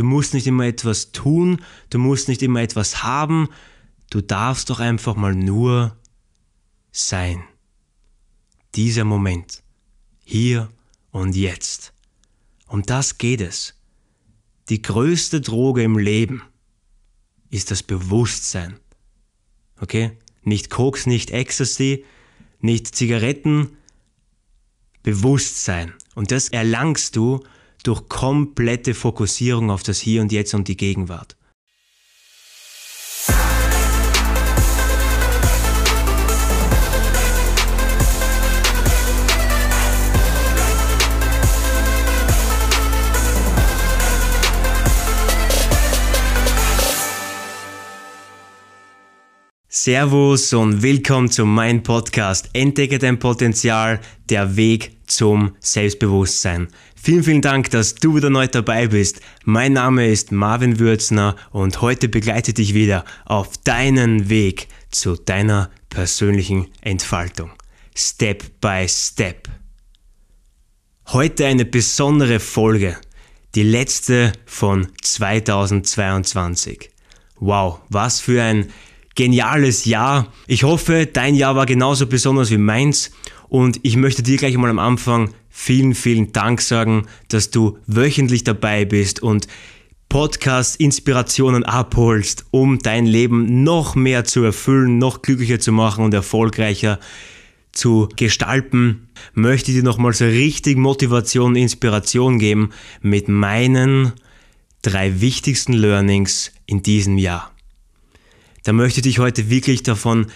du musst nicht immer etwas tun, du musst nicht immer etwas haben, du darfst doch einfach mal nur sein. Dieser Moment. Hier und jetzt. Um das geht es. Die größte Droge im Leben ist das Bewusstsein. Okay? Nicht Koks, nicht Ecstasy, nicht Zigaretten, Bewusstsein. Und das erlangst du durch komplette Fokussierung auf das Hier und Jetzt und die Gegenwart. Servus und willkommen zu meinem Podcast Entdecke dein Potenzial, der Weg zum Selbstbewusstsein. Vielen, vielen Dank, dass du wieder neu dabei bist. Mein Name ist Marvin Würzner und heute begleite dich wieder auf deinen Weg zu deiner persönlichen Entfaltung. Step by Step. Heute eine besondere Folge, die letzte von 2022. Wow, was für ein geniales Jahr. Ich hoffe, dein Jahr war genauso besonders wie meins und ich möchte dir gleich mal am Anfang vielen, vielen Dank sagen, dass du wöchentlich dabei bist und Podcast-Inspirationen abholst, um dein Leben noch mehr zu erfüllen, noch glücklicher zu machen und erfolgreicher zu gestalten, möchte ich dir nochmal so richtig Motivation und Inspiration geben mit meinen drei wichtigsten Learnings in diesem Jahr. Da möchte ich dich heute wirklich davon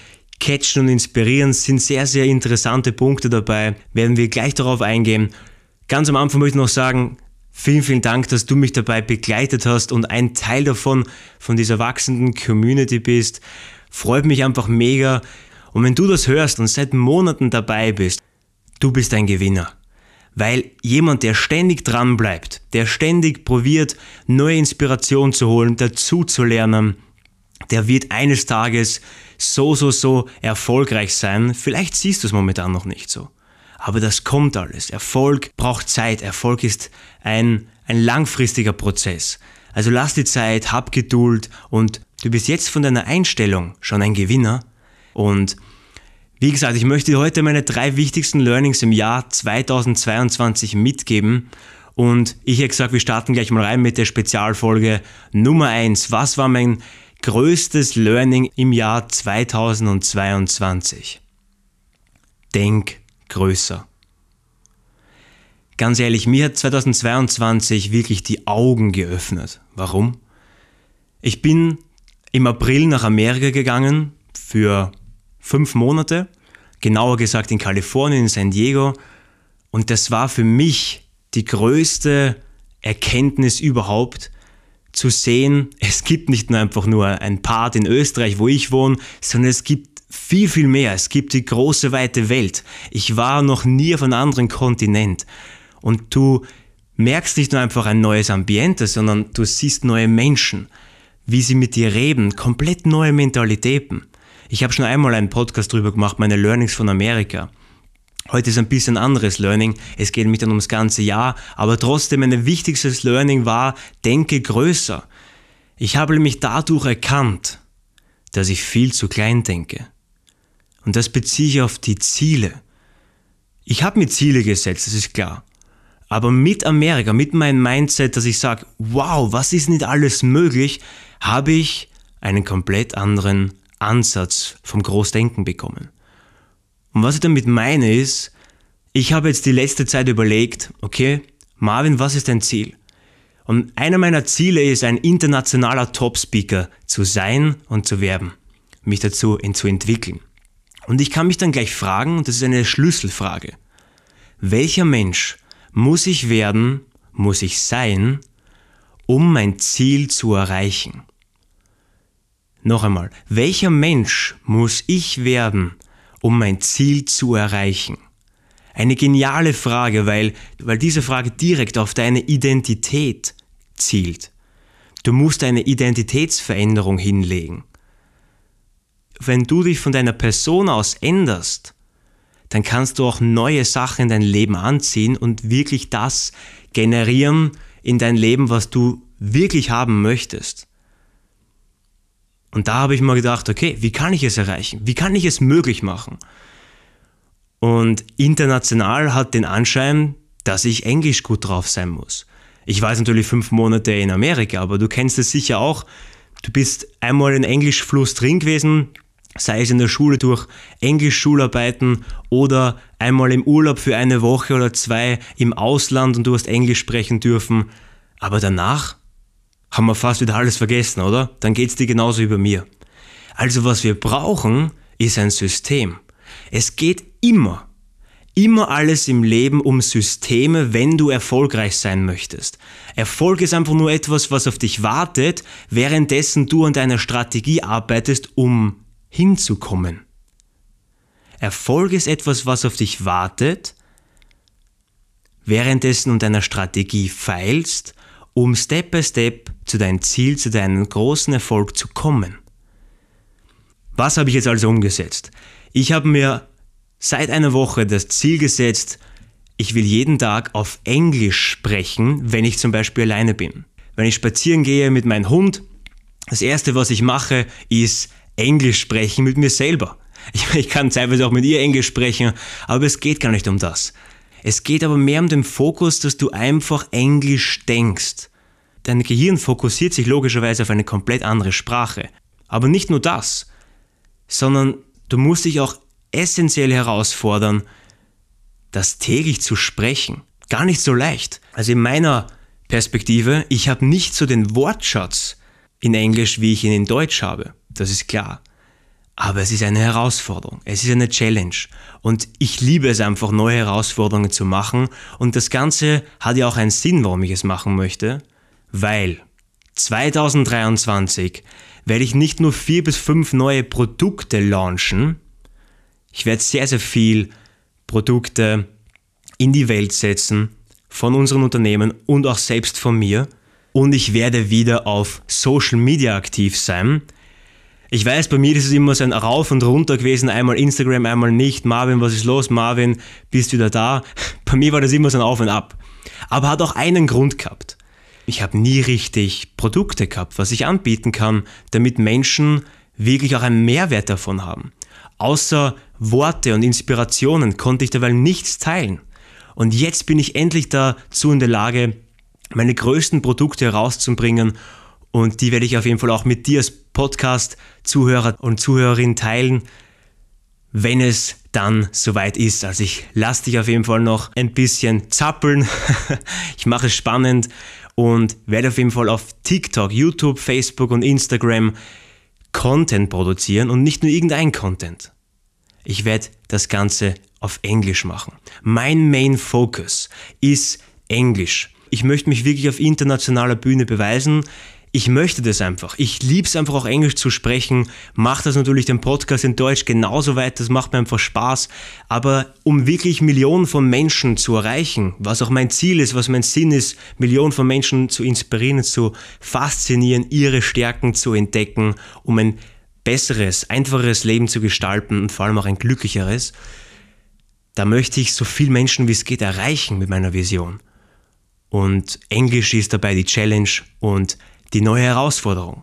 catchen und inspirieren. Sind sehr, sehr interessante Punkte dabei. Werden wir gleich darauf eingehen. Ganz am Anfang möchte ich noch sagen, vielen, vielen Dank, dass du mich dabei begleitet hast und ein Teil davon, von dieser wachsenden Community bist. Freut mich einfach mega. Und wenn du das hörst und seit Monaten dabei bist, du bist ein Gewinner. Weil jemand, der ständig dran bleibt, der ständig probiert, neue Inspiration zu holen, dazu zu lernen, der wird eines Tages so, so, so erfolgreich sein. Vielleicht siehst du es momentan noch nicht so. Aber das kommt alles. Erfolg braucht Zeit. Erfolg ist ein, ein langfristiger Prozess. Also lass die Zeit, hab Geduld und du bist jetzt von deiner Einstellung schon ein Gewinner. Und wie gesagt, ich möchte dir heute meine drei wichtigsten Learnings im Jahr 2022 mitgeben. Und ich hätte gesagt, wir starten gleich mal rein mit der Spezialfolge Nummer eins. Was war mein größtes Learning im Jahr 2022. Denk größer. Ganz ehrlich, mir hat 2022 wirklich die Augen geöffnet. Warum? Ich bin im April nach Amerika gegangen für fünf Monate, genauer gesagt in Kalifornien, in San Diego. Und das war für mich die größte Erkenntnis überhaupt, zu sehen, es gibt nicht nur einfach nur ein Part in Österreich, wo ich wohne, sondern es gibt viel, viel mehr. Es gibt die große, weite Welt. Ich war noch nie auf einem anderen Kontinent. Und du merkst nicht nur einfach ein neues Ambiente, sondern du siehst neue Menschen, wie sie mit dir reden, komplett neue Mentalitäten. Ich habe schon einmal einen Podcast drüber gemacht, meine Learnings von Amerika. Heute ist ein bisschen anderes Learning. Es geht nicht dann ums ganze Jahr, aber trotzdem mein wichtigstes Learning war, denke größer. Ich habe nämlich dadurch erkannt, dass ich viel zu klein denke. Und das beziehe ich auf die Ziele. Ich habe mir Ziele gesetzt, das ist klar. Aber mit Amerika, mit meinem Mindset, dass ich sage, wow, was ist nicht alles möglich, habe ich einen komplett anderen Ansatz vom Großdenken bekommen. Und was ich damit meine ist, ich habe jetzt die letzte Zeit überlegt, okay, Marvin, was ist dein Ziel? Und einer meiner Ziele ist, ein internationaler Top-Speaker zu sein und zu werben, mich dazu zu entwickeln. Und ich kann mich dann gleich fragen, und das ist eine Schlüsselfrage, welcher Mensch muss ich werden, muss ich sein, um mein Ziel zu erreichen? Noch einmal, welcher Mensch muss ich werden, um mein Ziel zu erreichen? Eine geniale Frage, weil, weil diese Frage direkt auf deine Identität zielt. Du musst eine Identitätsveränderung hinlegen. Wenn du dich von deiner Person aus änderst, dann kannst du auch neue Sachen in dein Leben anziehen und wirklich das generieren in dein Leben, was du wirklich haben möchtest. Und da habe ich mir gedacht, okay, wie kann ich es erreichen? Wie kann ich es möglich machen? Und international hat den Anschein, dass ich Englisch gut drauf sein muss. Ich weiß natürlich fünf Monate in Amerika, aber du kennst es sicher auch. Du bist einmal in Englischfluss drin gewesen, sei es in der Schule durch Englisch-Schularbeiten oder einmal im Urlaub für eine Woche oder zwei im Ausland und du hast Englisch sprechen dürfen. Aber danach haben wir fast wieder alles vergessen, oder? Dann geht es dir genauso wie mir. Also was wir brauchen, ist ein System. Es geht immer, immer alles im Leben um Systeme, wenn du erfolgreich sein möchtest. Erfolg ist einfach nur etwas, was auf dich wartet, währenddessen du an deiner Strategie arbeitest, um hinzukommen. Erfolg ist etwas, was auf dich wartet, währenddessen an deiner Strategie feilst, um Step by Step zu deinem Ziel, zu deinem großen Erfolg zu kommen. Was habe ich jetzt also umgesetzt? Ich habe mir seit einer Woche das Ziel gesetzt, ich will jeden Tag auf Englisch sprechen, wenn ich zum Beispiel alleine bin. Wenn ich spazieren gehe mit meinem Hund, das erste, was ich mache, ist Englisch sprechen mit mir selber. Ich, ich kann teilweise auch mit ihr Englisch sprechen, aber es geht gar nicht um das. Es geht aber mehr um den Fokus, dass du einfach Englisch denkst. Dein Gehirn fokussiert sich logischerweise auf eine komplett andere Sprache. Aber nicht nur das, sondern du musst dich auch essentiell herausfordern, das täglich zu sprechen. Gar nicht so leicht. Also in meiner Perspektive, ich habe nicht so den Wortschatz in Englisch, wie ich ihn in Deutsch habe. Das ist klar. Aber es ist eine Herausforderung, es ist eine Challenge und ich liebe es einfach, neue Herausforderungen zu machen und das Ganze hat ja auch einen Sinn, warum ich es machen möchte, weil 2023 werde ich nicht nur vier bis fünf neue Produkte launchen, ich werde sehr, sehr viel Produkte in die Welt setzen von unseren Unternehmen und auch selbst von mir. Und ich werde wieder auf Social Media aktiv sein. Ich weiß, bei mir ist es immer so ein Rauf und Runter gewesen, einmal Instagram, einmal nicht. Marvin, was ist los? Marvin, bist du wieder da? Bei mir war das immer so ein Auf und Ab. Aber hat auch einen Grund gehabt. Ich habe nie richtig Produkte gehabt, was ich anbieten kann, damit Menschen wirklich auch einen Mehrwert davon haben. Außer Worte und Inspirationen konnte ich dabei nichts teilen. Und jetzt bin ich endlich dazu in der Lage, meine größten Produkte herauszubringen und die werde ich auf jeden Fall auch mit dir als Podcast-Zuhörer und Zuhörerin teilen, wenn es dann soweit ist. Also ich lasse dich auf jeden Fall noch ein bisschen zappeln. ich mache es spannend und werde auf jeden Fall auf TikTok, YouTube, Facebook und Instagram Content produzieren und nicht nur irgendein Content. Ich werde das Ganze auf Englisch machen. Mein Main Focus ist Englisch. Ich möchte mich wirklich auf internationaler Bühne beweisen. Ich möchte das einfach. Ich liebe es einfach auch Englisch zu sprechen. Mache das natürlich den Podcast in Deutsch genauso weit. Das macht mir einfach Spaß. Aber um wirklich Millionen von Menschen zu erreichen, was auch mein Ziel ist, was mein Sinn ist, Millionen von Menschen zu inspirieren, zu faszinieren, ihre Stärken zu entdecken, um ein besseres, einfacheres Leben zu gestalten und vor allem auch ein glücklicheres, da möchte ich so viel Menschen wie es geht erreichen mit meiner Vision. Und Englisch ist dabei die Challenge und die neue Herausforderung.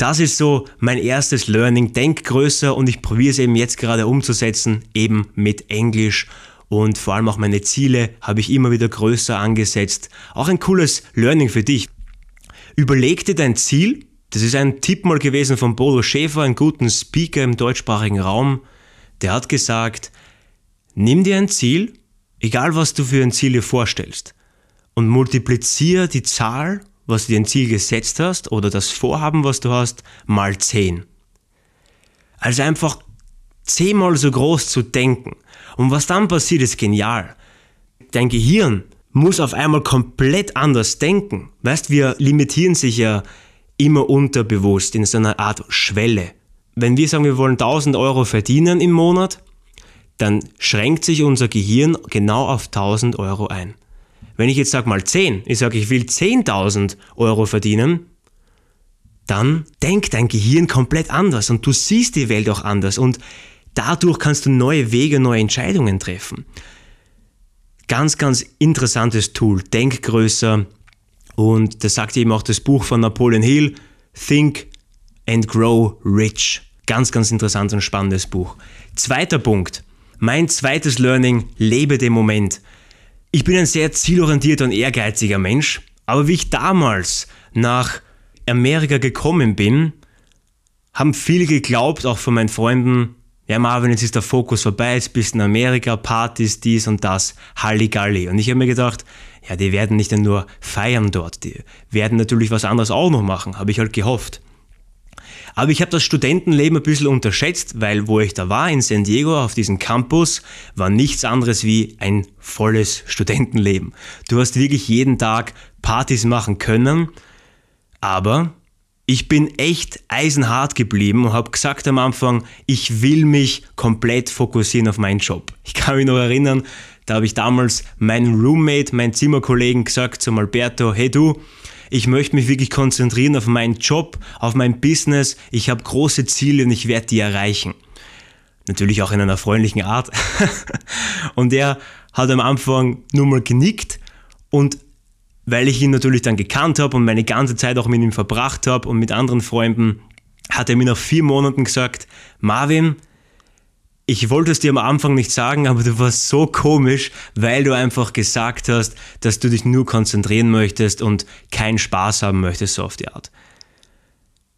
Das ist so mein erstes Learning. Denk größer und ich probiere es eben jetzt gerade umzusetzen, eben mit Englisch. Und vor allem auch meine Ziele habe ich immer wieder größer angesetzt. Auch ein cooles Learning für dich. Überleg dir dein Ziel. Das ist ein Tipp mal gewesen von Bodo Schäfer, einem guten Speaker im deutschsprachigen Raum. Der hat gesagt, nimm dir ein Ziel, egal was du für ein Ziel dir vorstellst, und multipliziere die Zahl was du dir ein Ziel gesetzt hast oder das Vorhaben, was du hast, mal 10. Also einfach zehnmal so groß zu denken. Und was dann passiert, ist genial. Dein Gehirn muss auf einmal komplett anders denken. Weißt, wir limitieren sich ja immer unterbewusst in so einer Art Schwelle. Wenn wir sagen, wir wollen 1000 Euro verdienen im Monat, dann schränkt sich unser Gehirn genau auf 1000 Euro ein. Wenn ich jetzt sage mal 10, ich sage, ich will 10.000 Euro verdienen, dann denkt dein Gehirn komplett anders und du siehst die Welt auch anders und dadurch kannst du neue Wege, neue Entscheidungen treffen. Ganz, ganz interessantes Tool. Denk größer Und das sagt eben auch das Buch von Napoleon Hill, Think and Grow Rich. Ganz, ganz interessantes und spannendes Buch. Zweiter Punkt. Mein zweites Learning, lebe den Moment. Ich bin ein sehr zielorientierter und ehrgeiziger Mensch, aber wie ich damals nach Amerika gekommen bin, haben viele geglaubt, auch von meinen Freunden, ja Marvin, jetzt ist der Fokus vorbei, jetzt bist du in Amerika, Partys, dies und das, Halligalli. Und ich habe mir gedacht, ja, die werden nicht nur feiern dort, die werden natürlich was anderes auch noch machen, habe ich halt gehofft. Aber ich habe das Studentenleben ein bisschen unterschätzt, weil wo ich da war in San Diego auf diesem Campus, war nichts anderes wie ein volles Studentenleben. Du hast wirklich jeden Tag Partys machen können, aber ich bin echt eisenhart geblieben und habe gesagt am Anfang, ich will mich komplett fokussieren auf meinen Job. Ich kann mich noch erinnern, da habe ich damals meinen Roommate, meinen Zimmerkollegen gesagt zum Alberto, hey du, ich möchte mich wirklich konzentrieren auf meinen Job, auf mein Business. Ich habe große Ziele und ich werde die erreichen. Natürlich auch in einer freundlichen Art. und er hat am Anfang nur mal genickt und weil ich ihn natürlich dann gekannt habe und meine ganze Zeit auch mit ihm verbracht habe und mit anderen Freunden, hat er mir nach vier Monaten gesagt, Marvin, ich wollte es dir am Anfang nicht sagen, aber du warst so komisch, weil du einfach gesagt hast, dass du dich nur konzentrieren möchtest und keinen Spaß haben möchtest, so auf die Art.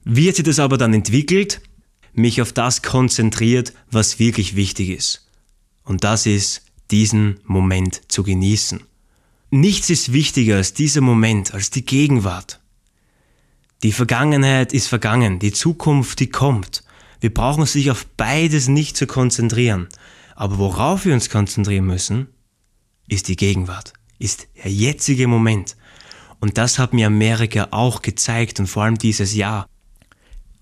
Wie hat sich das aber dann entwickelt? Mich auf das konzentriert, was wirklich wichtig ist. Und das ist, diesen Moment zu genießen. Nichts ist wichtiger als dieser Moment, als die Gegenwart. Die Vergangenheit ist vergangen, die Zukunft, die kommt. Wir brauchen sich auf beides nicht zu konzentrieren. Aber worauf wir uns konzentrieren müssen, ist die Gegenwart, ist der jetzige Moment. Und das hat mir Amerika auch gezeigt und vor allem dieses Jahr.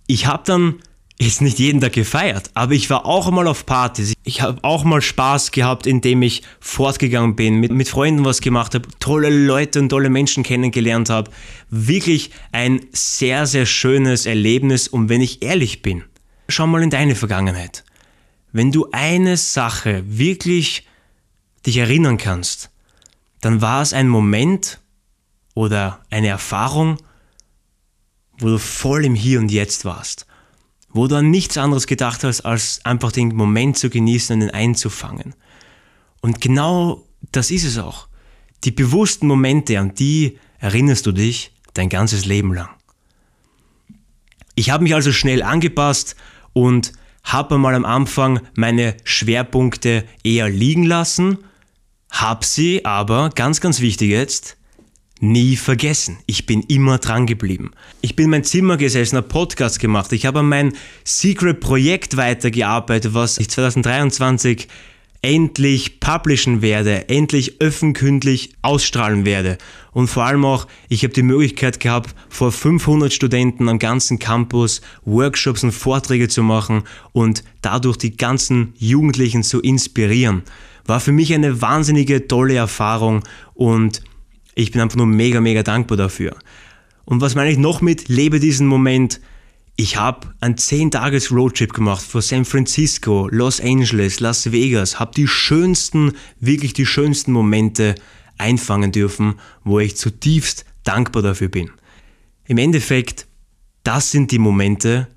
Ich habe dann ist nicht jeden Tag gefeiert, aber ich war auch mal auf Partys. Ich habe auch mal Spaß gehabt, indem ich fortgegangen bin, mit, mit Freunden was gemacht habe, tolle Leute und tolle Menschen kennengelernt habe. Wirklich ein sehr, sehr schönes Erlebnis und wenn ich ehrlich bin, schau mal in deine Vergangenheit. Wenn du eine Sache wirklich dich erinnern kannst, dann war es ein Moment oder eine Erfahrung, wo du voll im Hier und Jetzt warst. Wo du an nichts anderes gedacht hast, als einfach den Moment zu genießen und ihn einzufangen. Und genau das ist es auch. Die bewussten Momente, an die erinnerst du dich dein ganzes Leben lang. Ich habe mich also schnell angepasst und habe einmal am Anfang meine Schwerpunkte eher liegen lassen, habe sie aber, ganz, ganz wichtig jetzt, nie vergessen. Ich bin immer dran geblieben. Ich bin in mein Zimmer gesessen, habe Podcast gemacht. Ich habe an mein Secret-Projekt weitergearbeitet, was ich 2023 endlich publishen werde, endlich öffentlich ausstrahlen werde. Und vor allem auch, ich habe die Möglichkeit gehabt, vor 500 Studenten am ganzen Campus Workshops und Vorträge zu machen und dadurch die ganzen Jugendlichen zu inspirieren. War für mich eine wahnsinnige, tolle Erfahrung und ich bin einfach nur mega, mega dankbar dafür. Und was meine ich noch mit, lebe diesen Moment, ich habe einen 10-Tages-Roadtrip gemacht von San Francisco, Los Angeles, Las Vegas, habe die schönsten, wirklich die schönsten Momente einfangen dürfen, wo ich zutiefst dankbar dafür bin. Im Endeffekt, das sind die Momente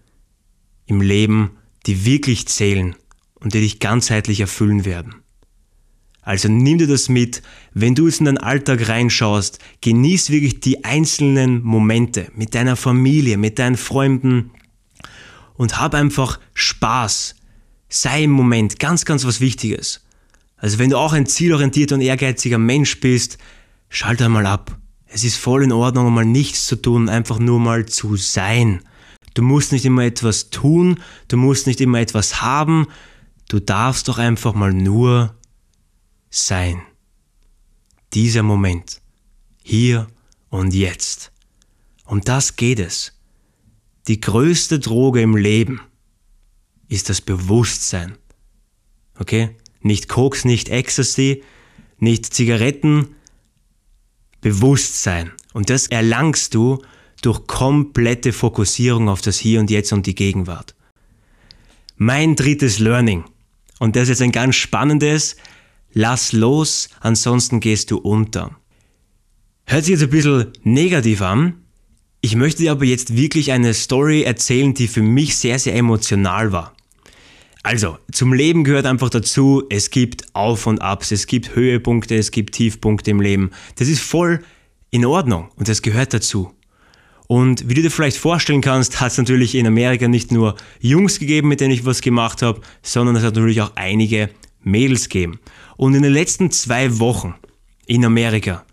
im Leben, die wirklich zählen und die dich ganzheitlich erfüllen werden. Also nimm dir das mit, wenn du jetzt in deinen Alltag reinschaust, genieß wirklich die einzelnen Momente mit deiner Familie, mit deinen Freunden und hab einfach Spaß. Sei im Moment ganz, ganz was Wichtiges. Also wenn du auch ein zielorientierter und ehrgeiziger Mensch bist, schalt einmal ab. Es ist voll in Ordnung, mal nichts zu tun, einfach nur mal zu sein. Du musst nicht immer etwas tun, du musst nicht immer etwas haben, du darfst doch einfach mal nur sein. Dieser Moment. Hier und jetzt. Um das geht es. Die größte Droge im Leben ist das Bewusstsein. Okay? Nicht Koks, nicht Ecstasy, nicht Zigaretten, Bewusstsein. Und das erlangst du durch komplette Fokussierung auf das Hier und Jetzt und die Gegenwart. Mein drittes Learning, und das ist ein ganz spannendes, Lass los, ansonsten gehst du unter. Hört sich jetzt ein bisschen negativ an. Ich möchte dir aber jetzt wirklich eine Story erzählen, die für mich sehr, sehr emotional war. Also, zum Leben gehört einfach dazu, es gibt Auf und Abs, es gibt Höhepunkte, es gibt Tiefpunkte im Leben. Das ist voll in Ordnung und das gehört dazu. Und wie du dir vielleicht vorstellen kannst, hat es natürlich in Amerika nicht nur Jungs gegeben, mit denen ich was gemacht habe, sondern es hat natürlich auch einige Mädels gegeben. Und in den letzten zwei Wochen in Amerika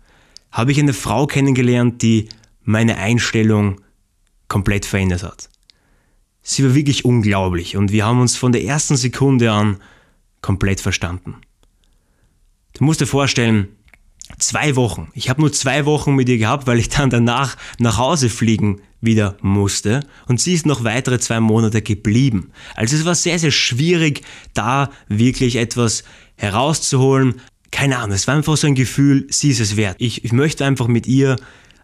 habe ich eine Frau kennengelernt, die meine Einstellung komplett verändert hat. Sie war wirklich unglaublich und wir haben uns von der ersten Sekunde an komplett verstanden. Du musst dir vorstellen, zwei Wochen. Ich habe nur zwei Wochen mit ihr gehabt, weil ich dann danach nach Hause fliegen wieder musste und sie ist noch weitere zwei Monate geblieben. Also es war sehr, sehr schwierig, da wirklich etwas herauszuholen, keine Ahnung, es war einfach so ein Gefühl, sie ist es wert. Ich, ich möchte einfach mit ihr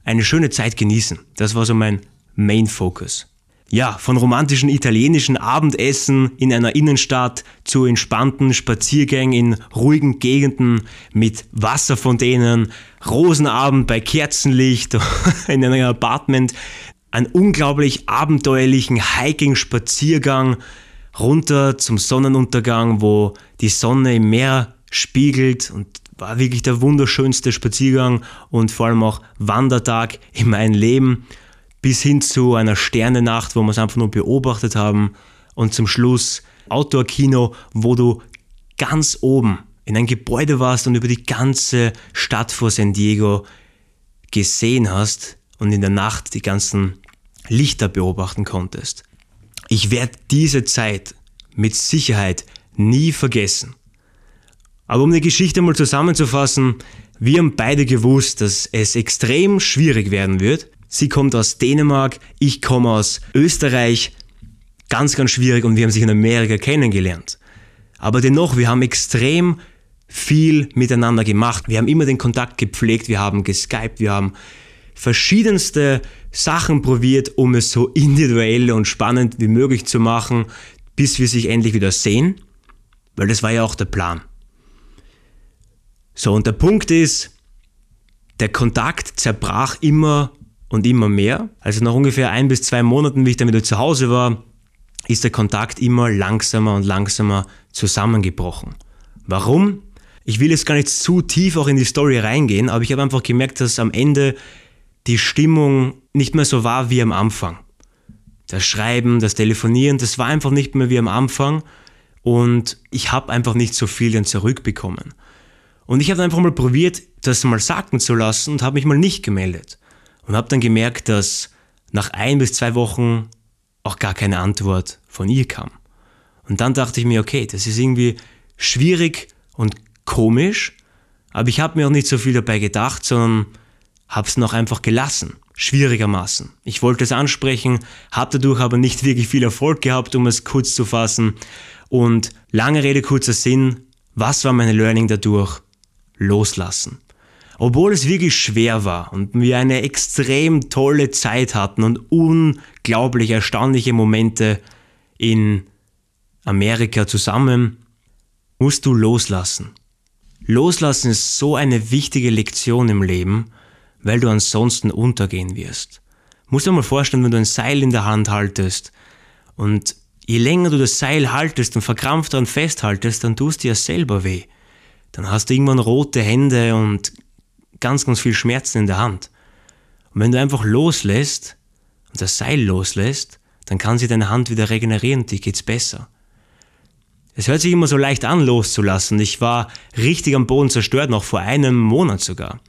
eine schöne Zeit genießen. Das war so mein Main Focus. Ja, von romantischen italienischen Abendessen in einer Innenstadt zu entspannten Spaziergängen in ruhigen Gegenden mit Wasserfontänen, Rosenabend bei Kerzenlicht in einem Apartment, einen unglaublich abenteuerlichen Hiking-Spaziergang runter zum Sonnenuntergang, wo die Sonne im Meer spiegelt und war wirklich der wunderschönste Spaziergang und vor allem auch Wandertag in meinem Leben bis hin zu einer Sternennacht, wo wir es einfach nur beobachtet haben und zum Schluss Outdoor-Kino, wo du ganz oben in ein Gebäude warst und über die ganze Stadt vor San Diego gesehen hast und in der Nacht die ganzen Lichter beobachten konntest. Ich werde diese Zeit mit Sicherheit nie vergessen. Aber um die Geschichte mal zusammenzufassen, wir haben beide gewusst, dass es extrem schwierig werden wird. Sie kommt aus Dänemark, ich komme aus Österreich. Ganz, ganz schwierig und wir haben sich in Amerika kennengelernt. Aber dennoch, wir haben extrem viel miteinander gemacht. Wir haben immer den Kontakt gepflegt, wir haben geskypt, wir haben verschiedenste Sachen probiert, um es so individuell und spannend wie möglich zu machen, bis wir sich endlich wieder sehen. Weil das war ja auch der Plan. So, und der Punkt ist, der Kontakt zerbrach immer und immer mehr. Also nach ungefähr ein bis zwei Monaten, wie ich dann wieder zu Hause war, ist der Kontakt immer langsamer und langsamer zusammengebrochen. Warum? Ich will jetzt gar nicht zu tief auch in die Story reingehen, aber ich habe einfach gemerkt, dass am Ende die Stimmung nicht mehr so war wie am Anfang. Das Schreiben, das Telefonieren, das war einfach nicht mehr wie am Anfang und ich habe einfach nicht so viel dann zurückbekommen. Und ich habe einfach mal probiert, das mal sacken zu lassen und habe mich mal nicht gemeldet. Und habe dann gemerkt, dass nach ein bis zwei Wochen auch gar keine Antwort von ihr kam. Und dann dachte ich mir, okay, das ist irgendwie schwierig und komisch, aber ich habe mir auch nicht so viel dabei gedacht, sondern habe es noch einfach gelassen, schwierigermaßen. Ich wollte es ansprechen, habe dadurch aber nicht wirklich viel Erfolg gehabt, um es kurz zu fassen. Und lange Rede, kurzer Sinn, was war meine Learning dadurch? loslassen. Obwohl es wirklich schwer war und wir eine extrem tolle Zeit hatten und unglaublich erstaunliche Momente in Amerika zusammen, musst du loslassen. Loslassen ist so eine wichtige Lektion im Leben, weil du ansonsten untergehen wirst. Musst dir mal vorstellen, wenn du ein Seil in der Hand haltest und je länger du das Seil haltest und verkrampft daran festhaltest, dann tust du dir selber weh dann hast du irgendwann rote Hände und ganz, ganz viel Schmerzen in der Hand. Und wenn du einfach loslässt und das Seil loslässt, dann kann sich deine Hand wieder regenerieren und dir geht's besser. Es hört sich immer so leicht an, loszulassen. Ich war richtig am Boden zerstört, noch vor einem Monat sogar.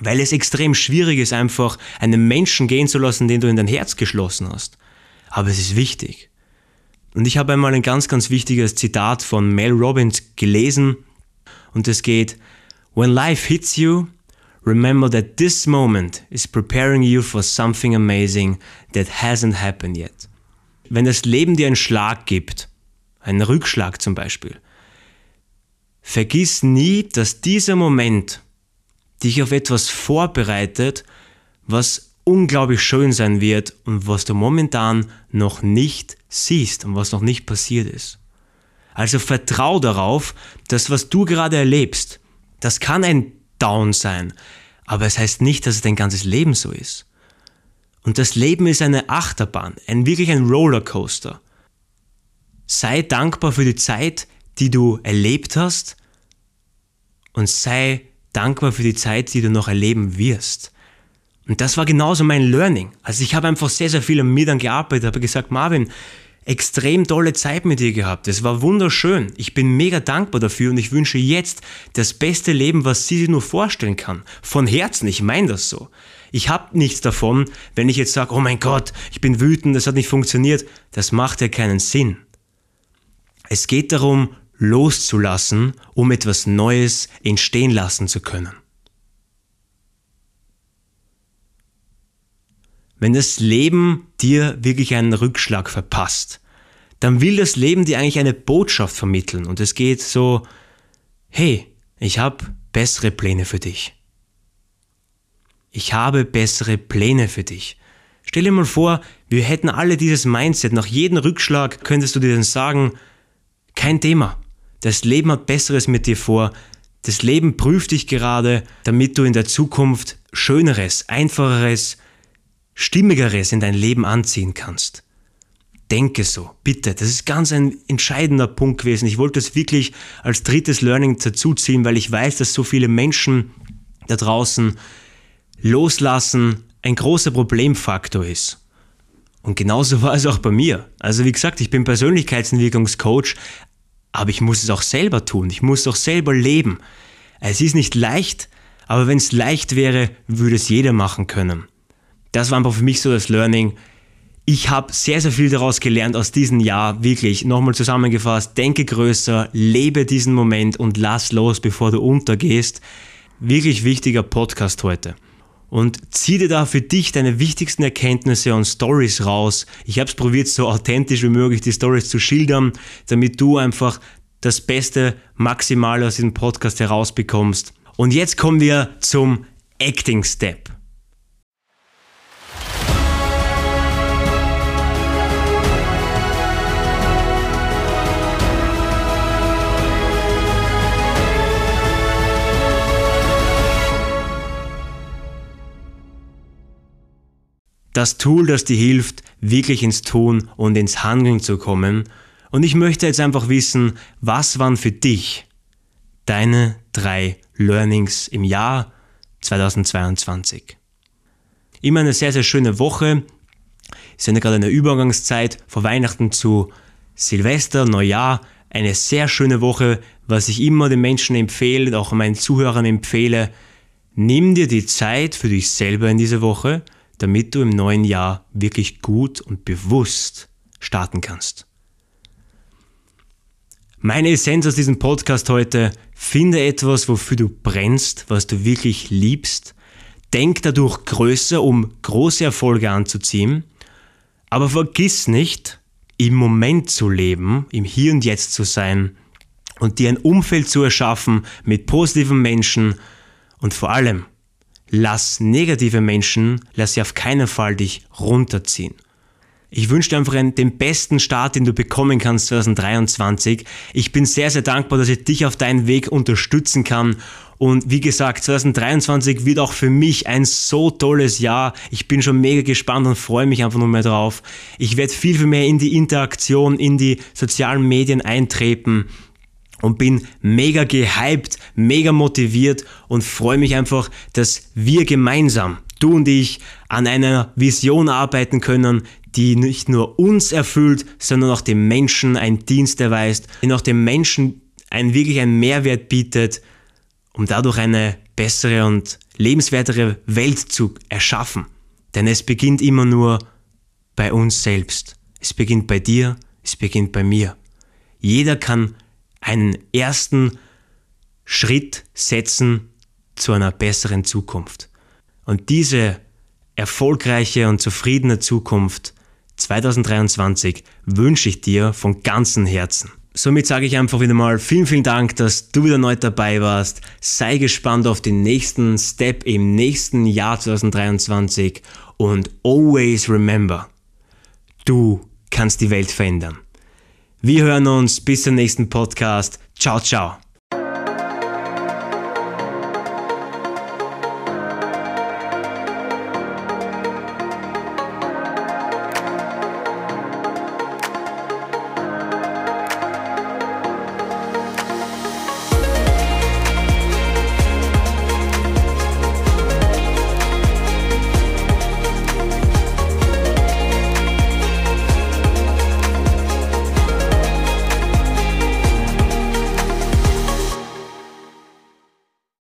Weil es extrem schwierig ist, einfach einen Menschen gehen zu lassen, den du in dein Herz geschlossen hast. Aber es ist wichtig. Und ich habe einmal ein ganz, ganz wichtiges Zitat von Mel Robbins gelesen, und es geht, When life hits you, remember that this moment is preparing you for something amazing that hasn't happened yet. Wenn das Leben dir einen Schlag gibt, einen Rückschlag zum Beispiel, vergiss nie, dass dieser Moment dich auf etwas vorbereitet, was unglaublich schön sein wird und was du momentan noch nicht siehst und was noch nicht passiert ist. Also vertrau darauf, dass was du gerade erlebst, das kann ein Down sein, aber es heißt nicht, dass es dein ganzes Leben so ist. Und das Leben ist eine Achterbahn, ein wirklich ein Rollercoaster. Sei dankbar für die Zeit, die du erlebt hast und sei dankbar für die Zeit, die du noch erleben wirst. Und das war genauso mein Learning. Also ich habe einfach sehr, sehr viel an mir dann gearbeitet, habe gesagt, Marvin, extrem tolle Zeit mit dir gehabt. Es war wunderschön. Ich bin mega dankbar dafür und ich wünsche jetzt das beste Leben, was sie sich nur vorstellen kann. Von Herzen, ich meine das so. Ich habe nichts davon, wenn ich jetzt sage, oh mein Gott, ich bin wütend, das hat nicht funktioniert. Das macht ja keinen Sinn. Es geht darum, loszulassen, um etwas Neues entstehen lassen zu können. Wenn das Leben dir wirklich einen Rückschlag verpasst, dann will das Leben dir eigentlich eine Botschaft vermitteln und es geht so, hey, ich habe bessere Pläne für dich. Ich habe bessere Pläne für dich. Stell dir mal vor, wir hätten alle dieses Mindset. Nach jedem Rückschlag könntest du dir dann sagen, kein Thema. Das Leben hat Besseres mit dir vor. Das Leben prüft dich gerade, damit du in der Zukunft Schöneres, Einfacheres, Stimmigeres in dein Leben anziehen kannst. Denke so, bitte. Das ist ganz ein entscheidender Punkt gewesen. Ich wollte es wirklich als drittes Learning dazuziehen, weil ich weiß, dass so viele Menschen da draußen loslassen ein großer Problemfaktor ist. Und genauso war es auch bei mir. Also wie gesagt, ich bin Persönlichkeitsentwicklungscoach, aber ich muss es auch selber tun. Ich muss auch selber leben. Es ist nicht leicht, aber wenn es leicht wäre, würde es jeder machen können. Das war einfach für mich so das Learning. Ich habe sehr, sehr viel daraus gelernt aus diesem Jahr, wirklich. Nochmal zusammengefasst, denke größer, lebe diesen Moment und lass los, bevor du untergehst. Wirklich wichtiger Podcast heute und zieh dir da für dich deine wichtigsten Erkenntnisse und Stories raus. Ich habe es probiert, so authentisch wie möglich die Stories zu schildern, damit du einfach das Beste maximal aus diesem Podcast herausbekommst. Und jetzt kommen wir zum Acting Step. Das Tool, das dir hilft, wirklich ins Tun und ins Handeln zu kommen. Und ich möchte jetzt einfach wissen, was waren für dich deine drei Learnings im Jahr 2022? Immer eine sehr, sehr schöne Woche. Es ist ja gerade eine Übergangszeit vor Weihnachten zu Silvester, Neujahr. Eine sehr schöne Woche, was ich immer den Menschen empfehle, auch meinen Zuhörern empfehle. Nimm dir die Zeit für dich selber in dieser Woche damit du im neuen Jahr wirklich gut und bewusst starten kannst. Meine Essenz aus diesem Podcast heute, finde etwas, wofür du brennst, was du wirklich liebst. Denk dadurch größer, um große Erfolge anzuziehen. Aber vergiss nicht, im Moment zu leben, im Hier und Jetzt zu sein und dir ein Umfeld zu erschaffen mit positiven Menschen und vor allem lass negative Menschen, lass sie auf keinen Fall dich runterziehen. Ich wünsche dir einfach den besten Start, den du bekommen kannst 2023. Ich bin sehr, sehr dankbar, dass ich dich auf deinen Weg unterstützen kann. Und wie gesagt, 2023 wird auch für mich ein so tolles Jahr. Ich bin schon mega gespannt und freue mich einfach nur mehr drauf. Ich werde viel, viel mehr in die Interaktion, in die sozialen Medien eintreten und bin mega gehypt, mega motiviert und freue mich einfach, dass wir gemeinsam, du und ich, an einer Vision arbeiten können, die nicht nur uns erfüllt, sondern auch dem Menschen einen Dienst erweist, die auch dem Menschen einen wirklich einen Mehrwert bietet, um dadurch eine bessere und lebenswertere Welt zu erschaffen. Denn es beginnt immer nur bei uns selbst. Es beginnt bei dir, es beginnt bei mir. Jeder kann einen ersten Schritt setzen zu einer besseren Zukunft. Und diese erfolgreiche und zufriedene Zukunft 2023 wünsche ich dir von ganzem Herzen. Somit sage ich einfach wieder mal vielen, vielen Dank, dass du wieder neu dabei warst. Sei gespannt auf den nächsten Step im nächsten Jahr 2023 und always remember, du kannst die Welt verändern. Wir hören uns bis zum nächsten Podcast. Ciao, ciao.